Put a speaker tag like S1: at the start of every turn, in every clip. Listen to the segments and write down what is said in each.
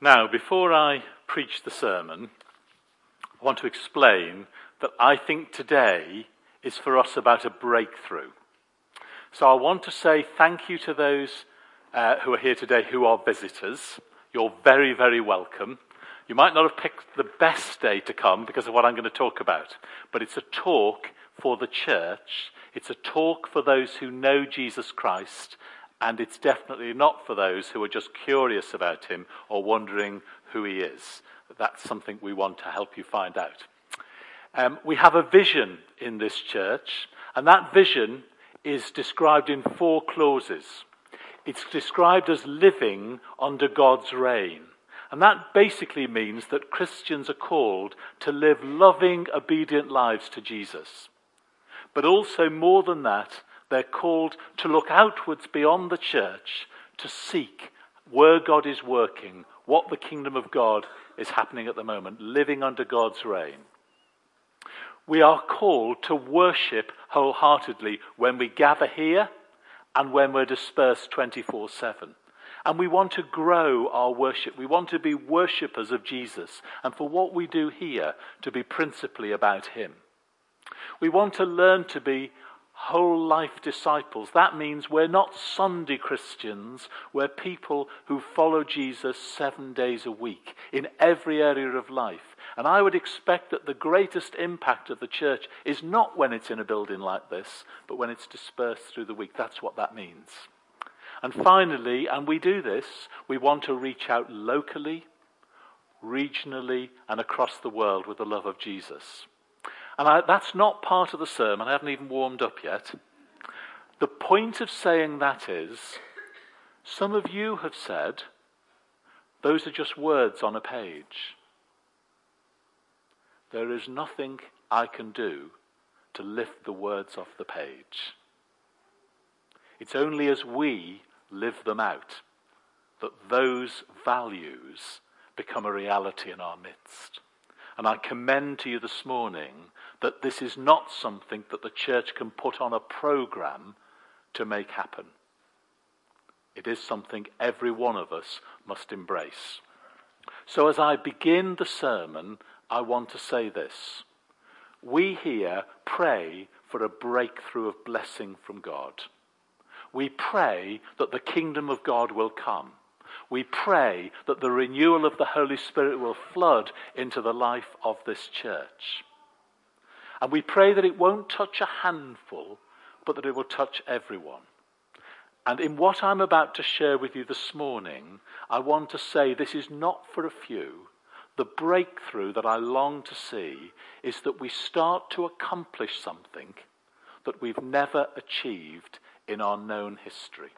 S1: Now, before I preach the sermon, I want to explain that I think today is for us about a breakthrough. So I want to say thank you to those uh, who are here today who are visitors. You're very, very welcome. You might not have picked the best day to come because of what I'm going to talk about, but it's a talk for the church. It's a talk for those who know Jesus Christ and it's definitely not for those who are just curious about him or wondering who he is. That's something we want to help you find out. Um, we have a vision in this church, and that vision is described in four clauses. It's described as living under God's reign. And that basically means that Christians are called to live loving, obedient lives to Jesus. But also, more than that, they're called to look outwards beyond the church to seek where God is working, what the kingdom of God is happening at the moment, living under God's reign. We are called to worship wholeheartedly when we gather here and when we're dispersed 24 7. And we want to grow our worship. We want to be worshippers of Jesus, and for what we do here, to be principally about Him. We want to learn to be whole life disciples. That means we're not Sunday Christians, we're people who follow Jesus seven days a week in every area of life. And I would expect that the greatest impact of the church is not when it's in a building like this, but when it's dispersed through the week. That's what that means. And finally, and we do this, we want to reach out locally, regionally, and across the world with the love of Jesus. And I, that's not part of the sermon. I haven't even warmed up yet. The point of saying that is, some of you have said, those are just words on a page. There is nothing I can do to lift the words off the page. It's only as we live them out that those values become a reality in our midst. And I commend to you this morning that this is not something that the church can put on a program to make happen. It is something every one of us must embrace. So, as I begin the sermon, I want to say this. We here pray for a breakthrough of blessing from God. We pray that the kingdom of God will come we pray that the renewal of the Holy Spirit will flood into the life of this church. And we pray that it won't touch a handful, but that it will touch everyone. And in what I'm about to share with you this morning, I want to say this is not for a few. The breakthrough that I long to see is that we start to accomplish something that we've never achieved in our known history.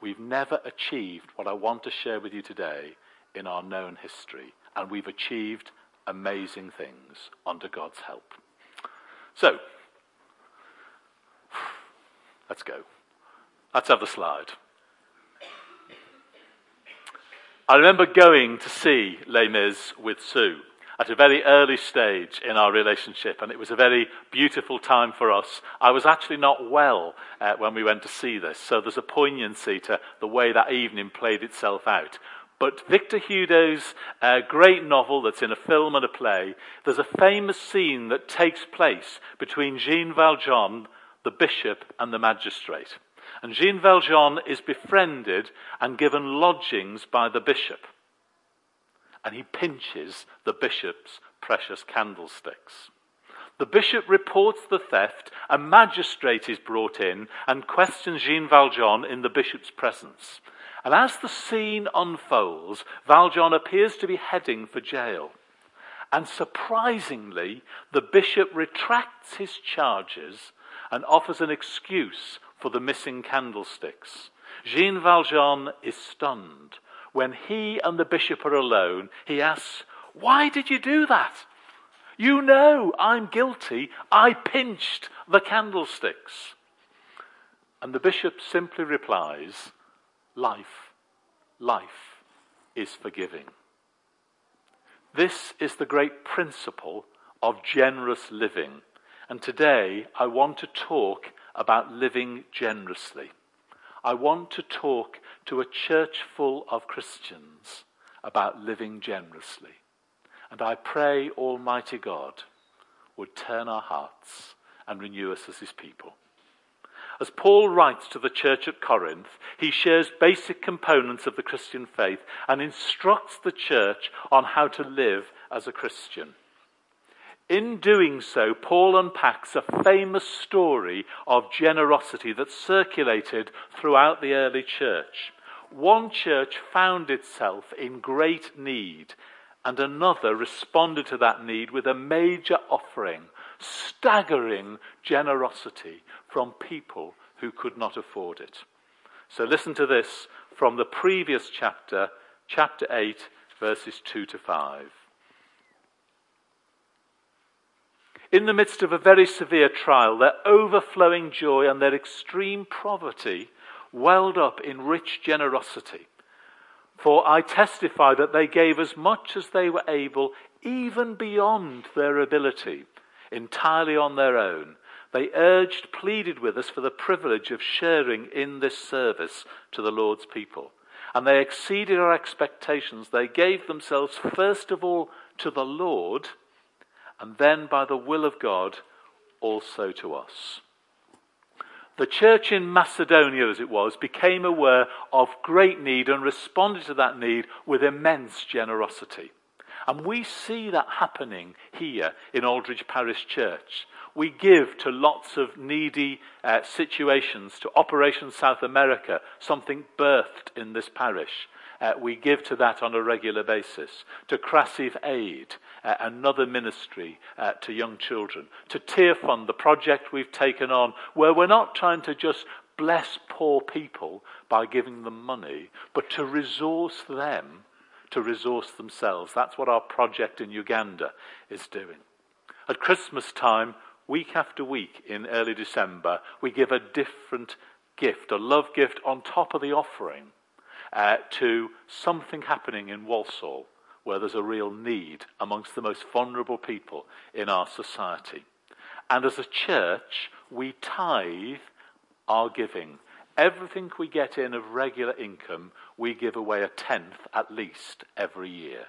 S1: We've never achieved what I want to share with you today in our known history, and we've achieved amazing things under God's help. So, let's go. Let's have the slide. I remember going to see Les Mis with Sue at a very early stage in our relationship, and it was a very beautiful time for us. I was actually not well uh, when we went to see this, so there's a poignancy to the way that evening played itself out. But Victor Hugo's uh, great novel that's in a film and a play, there's a famous scene that takes place between Jean Valjean, the bishop, and the magistrate. And Jean Valjean is befriended and given lodgings by the bishop and he pinches the bishop's precious candlesticks. The bishop reports the theft, a magistrate is brought in and questions Jean Valjean in the bishop's presence. And as the scene unfolds, Valjean appears to be heading for jail. And surprisingly, the bishop retracts his charges and offers an excuse for the missing candlesticks. Jean Valjean is stunned when he and the bishop are alone, he asks, Why did you do that? You know I'm guilty. I pinched the candlesticks. And the bishop simply replies, Life, life is forgiving. This is the great principle of generous living. And today I want to talk about living generously. I want to talk to a church full of Christians about living generously. And I pray Almighty God would turn our hearts and renew us as his people. As Paul writes to the church at Corinth, he shares basic components of the Christian faith and instructs the church on how to live as a Christian. In doing so, Paul unpacks a famous story of generosity that circulated throughout the early church. One church found itself in great need, and another responded to that need with a major offering, staggering generosity from people who could not afford it. So listen to this from the previous chapter, chapter 8, verses 2 to 5. in the midst of a very severe trial, their overflowing joy and their extreme poverty welled up in rich generosity. For I testify that they gave as much as they were able, even beyond their ability, entirely on their own. They urged, pleaded with us for the privilege of sharing in this service to the Lord's people. And they exceeded our expectations. They gave themselves first of all to the Lord and then by the will of God also to us. The church in Macedonia, as it was, became aware of great need and responded to that need with immense generosity. And we see that happening here in Aldridge Parish Church. We give to lots of needy uh, situations, to Operation South America, something birthed in this parish. Uh, we give to that on a regular basis. To Crassive Aid, uh, another ministry uh, to young children. To Tear Fund, the project we've taken on, where we're not trying to just bless poor people by giving them money, but to resource them to resource themselves. That's what our project in Uganda is doing. At Christmas time, week after week in early December, we give a different gift, a love gift on top of the offering uh, to something happening in Walsall where there's a real need amongst the most vulnerable people in our society. And as a church, we tithe our giving. Everything we get in of regular income, we give away a tenth at least every year.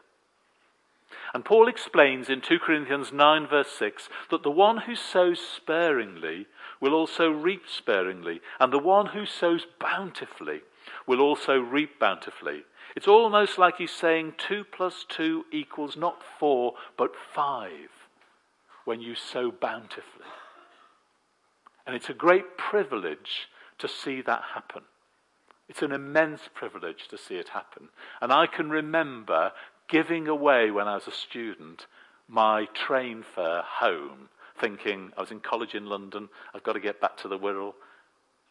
S1: And Paul explains in 2 Corinthians 9, verse 6, that the one who sows sparingly will also reap sparingly, and the one who sows bountifully will also reap bountifully. It's almost like he's saying 2 plus 2 equals not 4, but 5 when you sow bountifully. And it's a great privilege to see that happen. It's an immense privilege to see it happen. And I can remember giving away when I was a student my train fare home, thinking I was in college in London, I've got to get back to the Wirral,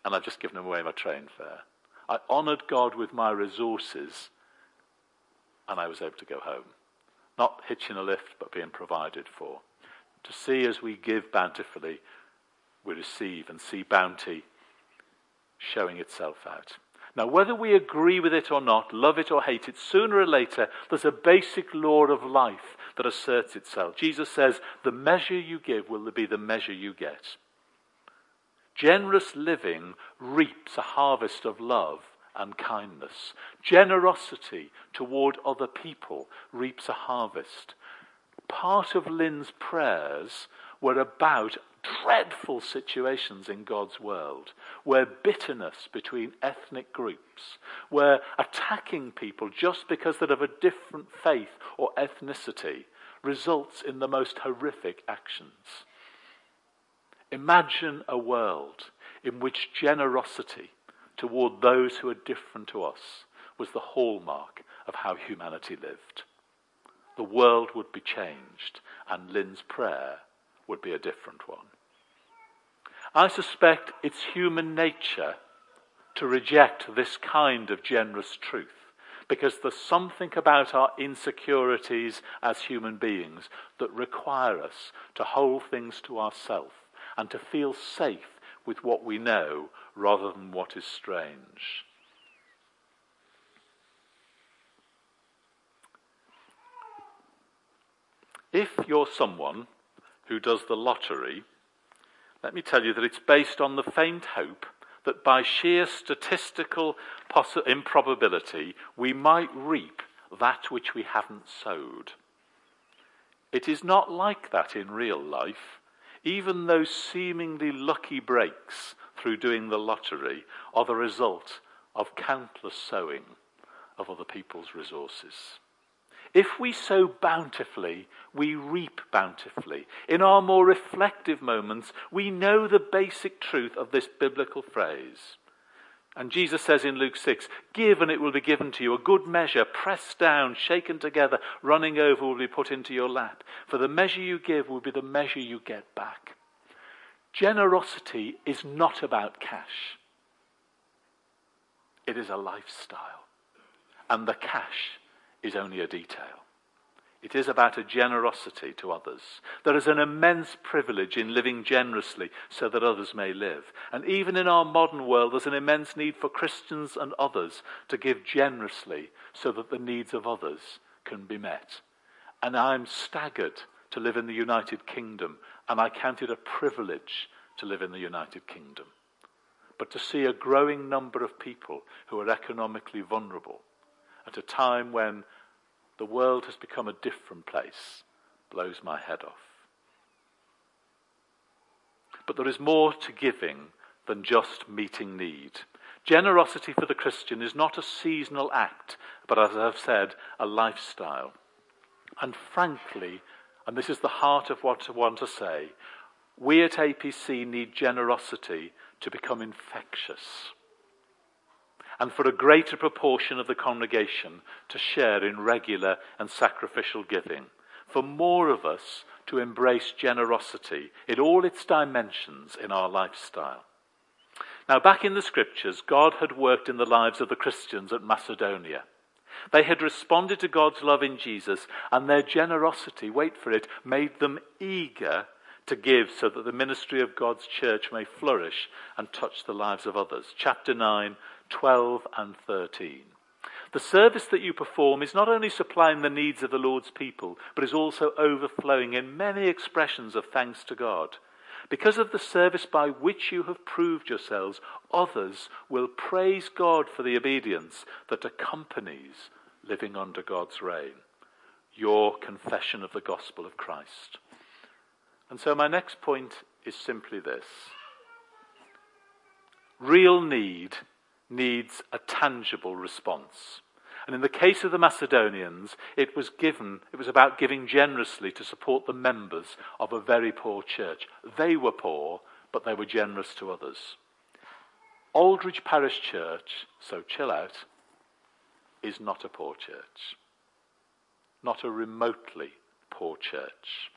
S1: and I've just given away my train fare. I honoured God with my resources, and I was able to go home. Not hitching a lift, but being provided for. To see as we give bountifully, we receive and see bounty showing itself out. Now, whether we agree with it or not, love it or hate it, sooner or later, there's a basic law of life that asserts itself. Jesus says, The measure you give will be the measure you get. Generous living reaps a harvest of love and kindness. Generosity toward other people reaps a harvest. Part of Lynn's prayers were about dreadful situations in God's world where bitterness between ethnic groups, where attacking people just because they're of a different faith or ethnicity results in the most horrific actions. Imagine a world in which generosity toward those who are different to us was the hallmark of how humanity lived. The world would be changed, and Lynn's prayer would be a different one. I suspect it's human nature to reject this kind of generous truth because there's something about our insecurities as human beings that require us to hold things to ourselves and to feel safe with what we know rather than what is strange. If you're someone who does the lottery, let me tell you that it's based on the faint hope that by sheer statistical poss- improbability we might reap that which we haven't sowed. It is not like that in real life. Even those seemingly lucky breaks through doing the lottery are the result of countless sowing of other people's resources. If we sow bountifully, we reap bountifully. In our more reflective moments, we know the basic truth of this biblical phrase. And Jesus says in Luke 6 Give and it will be given to you, a good measure, pressed down, shaken together, running over will be put into your lap. For the measure you give will be the measure you get back. Generosity is not about cash, it is a lifestyle. And the cash is only a detail. It is about a generosity to others. There is an immense privilege in living generously so that others may live. And even in our modern world, there's an immense need for Christians and others to give generously so that the needs of others can be met. And I'm staggered to live in the United Kingdom, and I count it a privilege to live in the United Kingdom. But to see a growing number of people who are economically vulnerable at a time when the world has become a different place blows my head off. But there is more to giving than just meeting need. Generosity for the Christian is not a seasonal act, but as I've said, a lifestyle. And frankly, and this is the heart of what I want to say, we at APC need generosity to become infectious and for a greater proportion of the congregation to share in regular and sacrificial giving, for more of us to embrace generosity in all its dimensions in our lifestyle. Now, back in the scriptures, God had worked in the lives of the Christians at Macedonia. They had responded to God's love in Jesus, and their generosity, wait for it, made them eager to give so that the ministry of God's church may flourish and touch the lives of others. Chapter 9, 12 and 13. The service that you perform is not only supplying the needs of the Lord's people, but is also overflowing in many expressions of thanks to God. Because of the service by which you have proved yourselves, others will praise God for the obedience that accompanies living under God's reign. Your confession of the gospel of Christ. And so, my next point is simply this real need needs a tangible response. And in the case of the Macedonians, it was given, it was about giving generously to support the members of a very poor church. They were poor, but they were generous to others. Aldridge Parish Church, so chill out, is not a poor church. Not a remotely poor church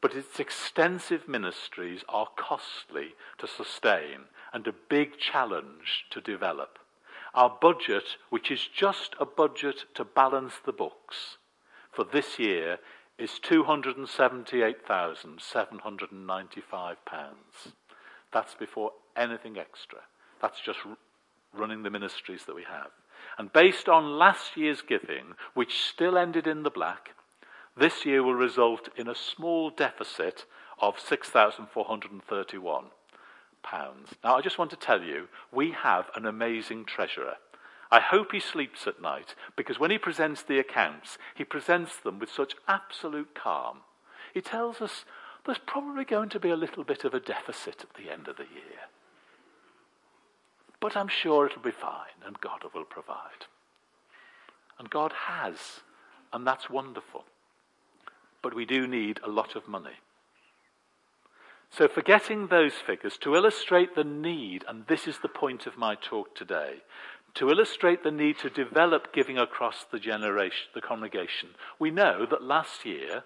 S1: but its extensive ministries are costly to sustain and a big challenge to develop. Our budget, which is just a budget to balance the books, for this year is £278,795. That's before anything extra. That's just running the ministries that we have. And based on last year's giving, which still ended in the black, this year will result in a small deficit of £6,431. Now, I just want to tell you, we have an amazing treasurer. I hope he sleeps at night because when he presents the accounts, he presents them with such absolute calm. He tells us there's probably going to be a little bit of a deficit at the end of the year. But I'm sure it'll be fine and God will provide. And God has, and that's wonderful but we do need a lot of money. So, forgetting those figures, to illustrate the need, and this is the point of my talk today, to illustrate the need to develop giving across the generation, the congregation, we know that last year,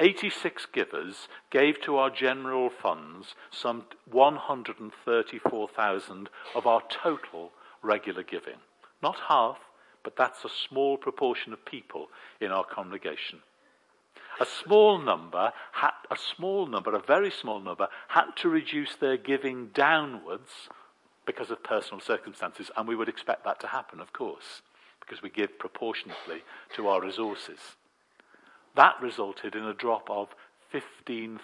S1: 86 givers gave to our general funds some 134,000 of our total regular giving. Not half, but that's a small proportion of people in our congregation. A small number, had, a small number, a very small number, had to reduce their giving downwards because of personal circumstances, and we would expect that to happen, of course, because we give proportionately to our resources. That resulted in a drop of £15,000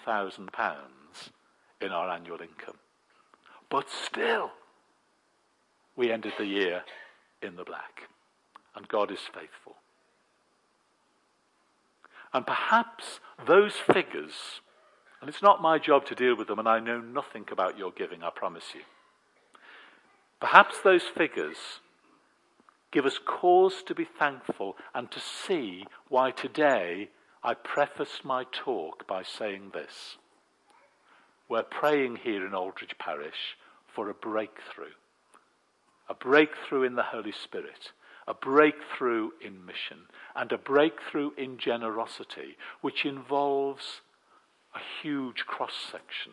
S1: in our annual income. But still, we ended the year in the black. And God is faithful. And perhaps those figures, and it's not my job to deal with them, and I know nothing about your giving, I promise you. Perhaps those figures give us cause to be thankful and to see why today I prefaced my talk by saying this. We're praying here in Aldridge Parish for a breakthrough. A breakthrough in the Holy Spirit, a breakthrough in mission, and a breakthrough in generosity, which involves a huge cross section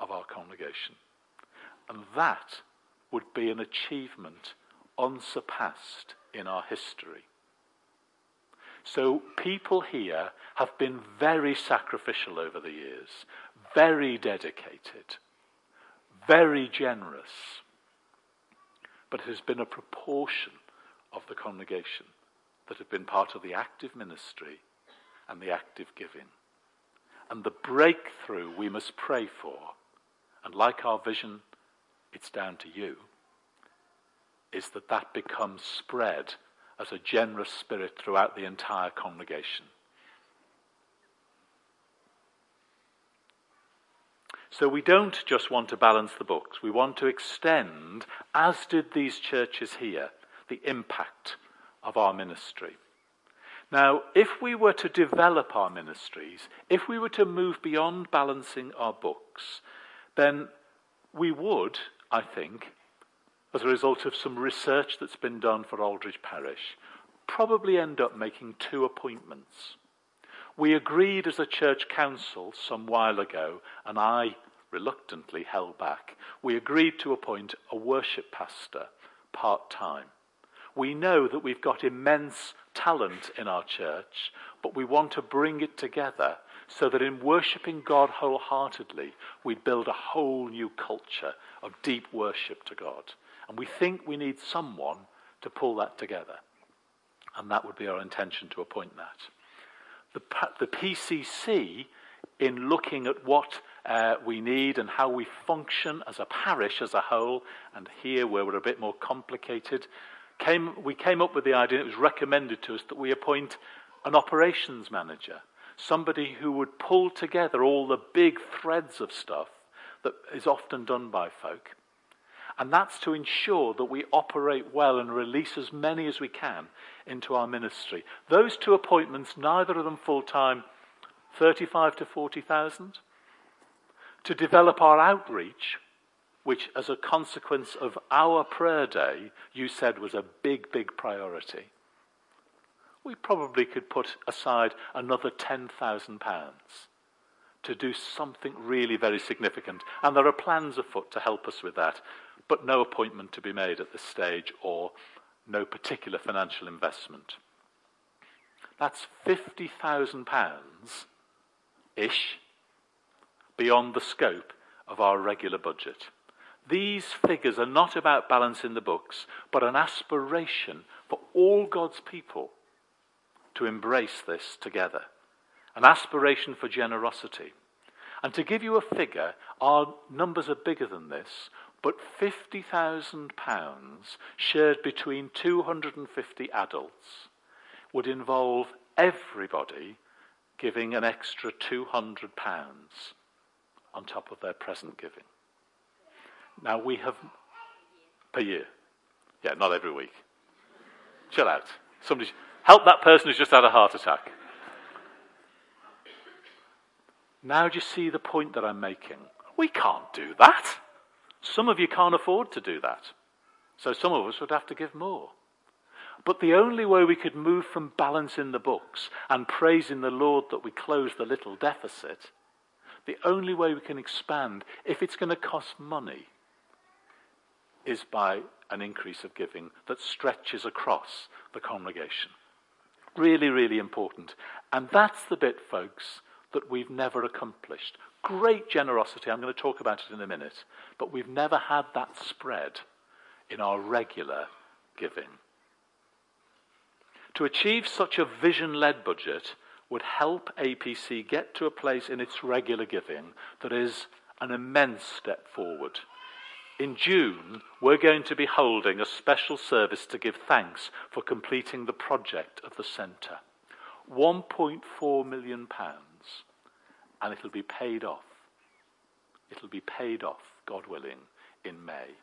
S1: of our congregation. And that would be an achievement unsurpassed in our history. So, people here have been very sacrificial over the years, very dedicated, very generous. But it has been a proportion of the congregation that have been part of the active ministry and the active giving. And the breakthrough we must pray for, and like our vision, it's down to you, is that that becomes spread as a generous spirit throughout the entire congregation. So we don't just want to balance the books, we want to extend, as did these churches here, the impact of our ministry. Now, if we were to develop our ministries, if we were to move beyond balancing our books, then we would, I think, as a result of some research that's been done for Aldridge Parish, probably end up making two appointments. We agreed as a church council some while ago, and I reluctantly held back. We agreed to appoint a worship pastor part time. We know that we've got immense talent in our church, but we want to bring it together so that in worshipping God wholeheartedly, we build a whole new culture of deep worship to God. And we think we need someone to pull that together. And that would be our intention to appoint that. The, the PCC, in looking at what uh, we need and how we function as a parish as a whole, and here where we're a bit more complicated, came, we came up with the idea, it was recommended to us that we appoint an operations manager, somebody who would pull together all the big threads of stuff that is often done by folk and that's to ensure that we operate well and release as many as we can into our ministry. Those two appointments, neither of them full time, 35 to 40,000. To develop our outreach, which, as a consequence of our prayer day, you said was a big, big priority. We probably could put aside another £10,000 to do something really very significant. And there are plans afoot to help us with that but no appointment to be made at this stage or no particular financial investment. That's £50,000 ish beyond the scope of our regular budget. These figures are not about balancing the books, but an aspiration for all God's people to embrace this together. An aspiration for generosity. And to give you a figure, our numbers are bigger than this. But £50,000 shared between 250 adults would involve everybody giving an extra £200 on top of their present giving. Now we have. Per year. Yeah, not every week. Chill out. Somebody help that person who's just had a heart attack. Now, do you see the point that I'm making? We can't do that. Some of you can't afford to do that. So some of us would have to give more. But the only way we could move from balancing the books and praising the Lord that we close the little deficit, the only way we can expand, if it's going to cost money, is by an increase of giving that stretches across the congregation. Really, really important. And that's the bit, folks, that we've never accomplished. Great generosity, I'm going to talk about it in a minute, but we've never had that spread in our regular giving. To achieve such a vision led budget would help APC get to a place in its regular giving that is an immense step forward In June, we're going to be holding a special service to give thanks for completing the project of the centre. £1.4 million, and it'll be paid off. It'll be paid off, God willing, in May.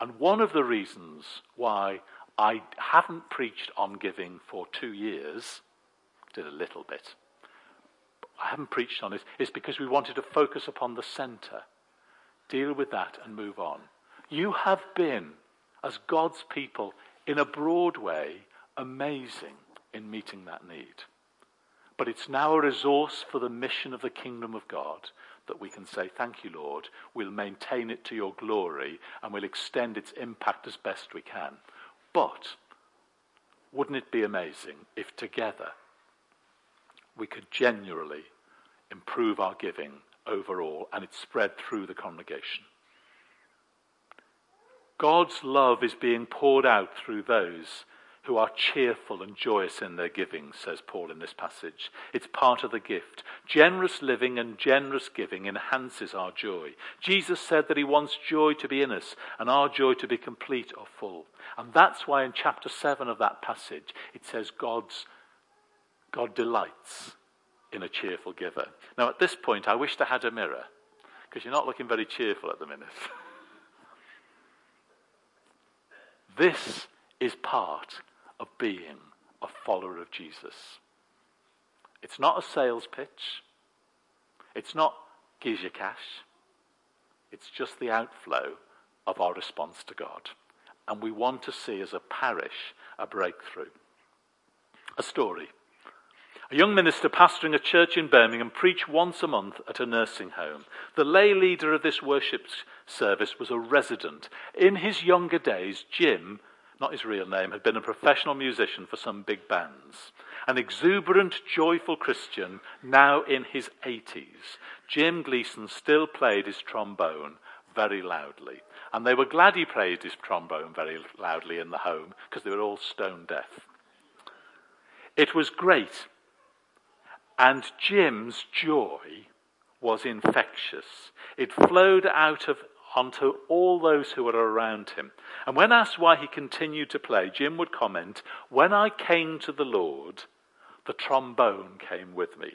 S1: And one of the reasons why I haven't preached on giving for two years, did a little bit, I haven't preached on it, is because we wanted to focus upon the centre, deal with that, and move on. You have been, as God's people, in a broad way, amazing in meeting that need. But it's now a resource for the mission of the kingdom of God that we can say, Thank you, Lord. We'll maintain it to your glory and we'll extend its impact as best we can. But wouldn't it be amazing if together we could genuinely improve our giving overall and it's spread through the congregation? God's love is being poured out through those who are cheerful and joyous in their giving, says Paul in this passage. It's part of the gift. Generous living and generous giving enhances our joy. Jesus said that he wants joy to be in us and our joy to be complete or full. And that's why in chapter 7 of that passage it says God's God delights in a cheerful giver. Now at this point I wish I had a mirror because you're not looking very cheerful at the minute. this is part of being a follower of Jesus. It's not a sales pitch. It's not gives you cash. It's just the outflow of our response to God. And we want to see as a parish a breakthrough. A story. A young minister pastoring a church in Birmingham preached once a month at a nursing home. The lay leader of this worship service was a resident. In his younger days, Jim not his real name, had been a professional musician for some big bands. An exuberant, joyful Christian, now in his 80s, Jim Gleason still played his trombone very loudly. And they were glad he played his trombone very loudly in the home because they were all stone deaf. It was great. And Jim's joy was infectious. It flowed out of onto all those who were around him. And when asked why he continued to play, Jim would comment, When I came to the Lord, the trombone came with me.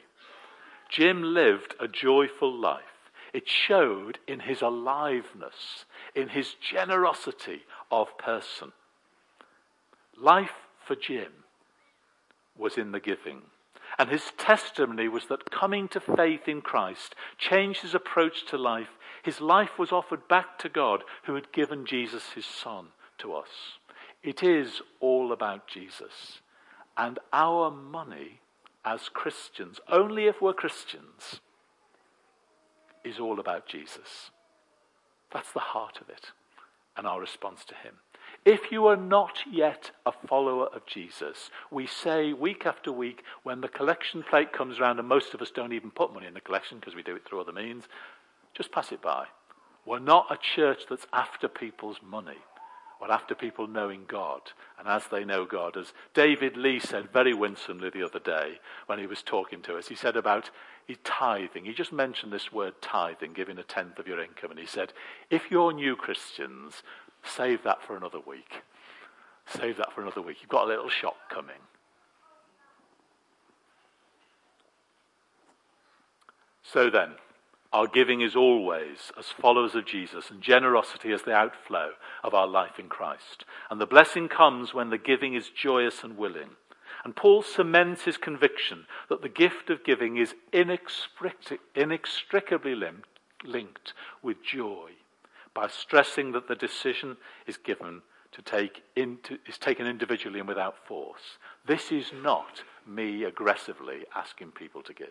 S1: Jim lived a joyful life. It showed in his aliveness, in his generosity of person. Life for Jim was in the giving. And his testimony was that coming to faith in Christ changed his approach to life. His life was offered back to God, who had given Jesus, his son, to us. It is all about Jesus. And our money as Christians, only if we're Christians, is all about Jesus. That's the heart of it and our response to him. If you are not yet a follower of Jesus, we say week after week when the collection plate comes around, and most of us don't even put money in the collection because we do it through other means, just pass it by. We're not a church that's after people's money. We're after people knowing God. And as they know God, as David Lee said very winsomely the other day when he was talking to us, he said about tithing. He just mentioned this word tithing, giving a tenth of your income. And he said, if you're new Christians, Save that for another week. Save that for another week. You've got a little shock coming. So then, our giving is always as followers of Jesus, and generosity is the outflow of our life in Christ. And the blessing comes when the giving is joyous and willing. And Paul cements his conviction that the gift of giving is inextricably linked with joy by stressing that the decision is given to take into, is taken individually and without force. This is not me aggressively asking people to give.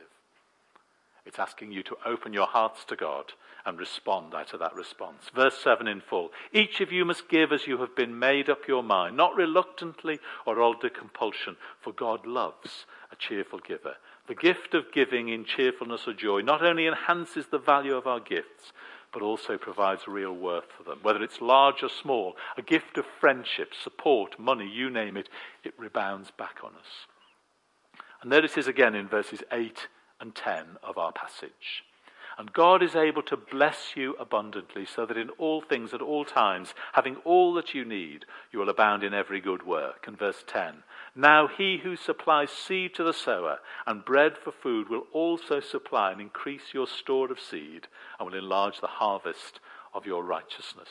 S1: It's asking you to open your hearts to God and respond of that response. Verse 7 in full. Each of you must give as you have been made up your mind, not reluctantly or under compulsion, for God loves a cheerful giver. The gift of giving in cheerfulness or joy not only enhances the value of our gifts, but also provides real worth for them. Whether it's large or small, a gift of friendship, support, money, you name it, it rebounds back on us. And there it is again in verses 8 and 10 of our passage. And God is able to bless you abundantly, so that in all things, at all times, having all that you need, you will abound in every good work. And verse 10 Now he who supplies seed to the sower and bread for food will also supply and increase your store of seed and will enlarge the harvest of your righteousness.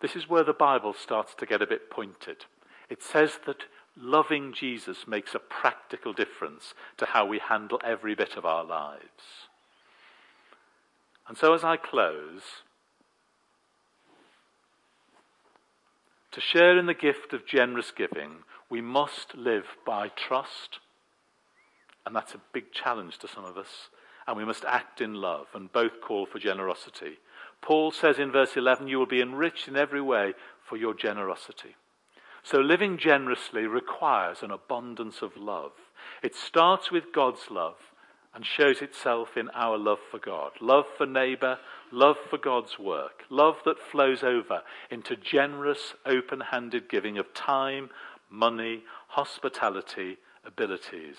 S1: This is where the Bible starts to get a bit pointed. It says that loving Jesus makes a practical difference to how we handle every bit of our lives. And so, as I close, to share in the gift of generous giving, we must live by trust. And that's a big challenge to some of us. And we must act in love, and both call for generosity. Paul says in verse 11, You will be enriched in every way for your generosity. So living generously requires an abundance of love. It starts with God's love and shows itself in our love for God. Love for neighbour, love for God's work, love that flows over into generous, open handed giving of time, money, hospitality, abilities,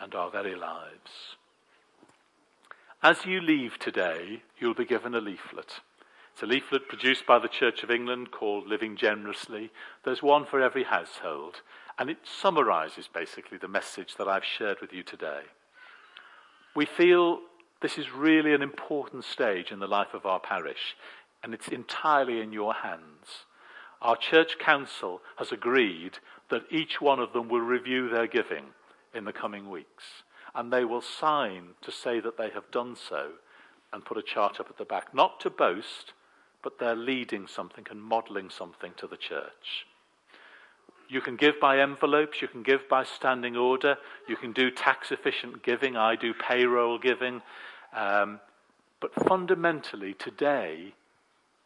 S1: and our very lives. As you leave today, you'll be given a leaflet. It's a leaflet produced by the Church of England called Living Generously. There's one for every household, and it summarizes basically the message that I've shared with you today. We feel this is really an important stage in the life of our parish, and it's entirely in your hands. Our church council has agreed that each one of them will review their giving in the coming weeks, and they will sign to say that they have done so and put a chart up at the back, not to boast, but they're leading something and modeling something to the church. You can give by envelopes, you can give by standing order, you can do tax efficient giving, I do payroll giving. Um, but fundamentally, today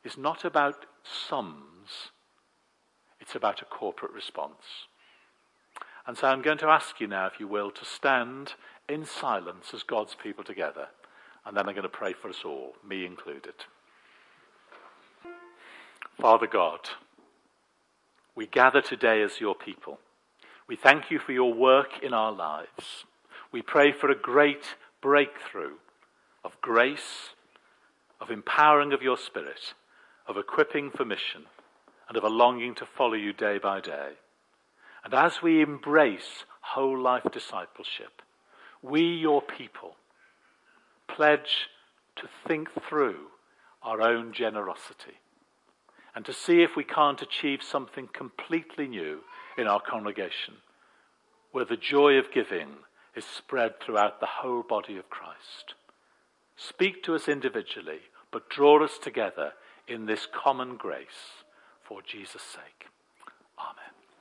S1: is not about sums, it's about a corporate response. And so I'm going to ask you now, if you will, to stand in silence as God's people together. And then I'm going to pray for us all, me included. Father God, we gather today as your people. We thank you for your work in our lives. We pray for a great breakthrough of grace, of empowering of your spirit, of equipping for mission, and of a longing to follow you day by day. And as we embrace whole life discipleship, we, your people, pledge to think through our own generosity and to see if we can't achieve something completely new in our congregation, where the joy of giving is spread throughout the whole body of Christ. Speak to us individually, but draw us together in this common grace for Jesus' sake. Amen.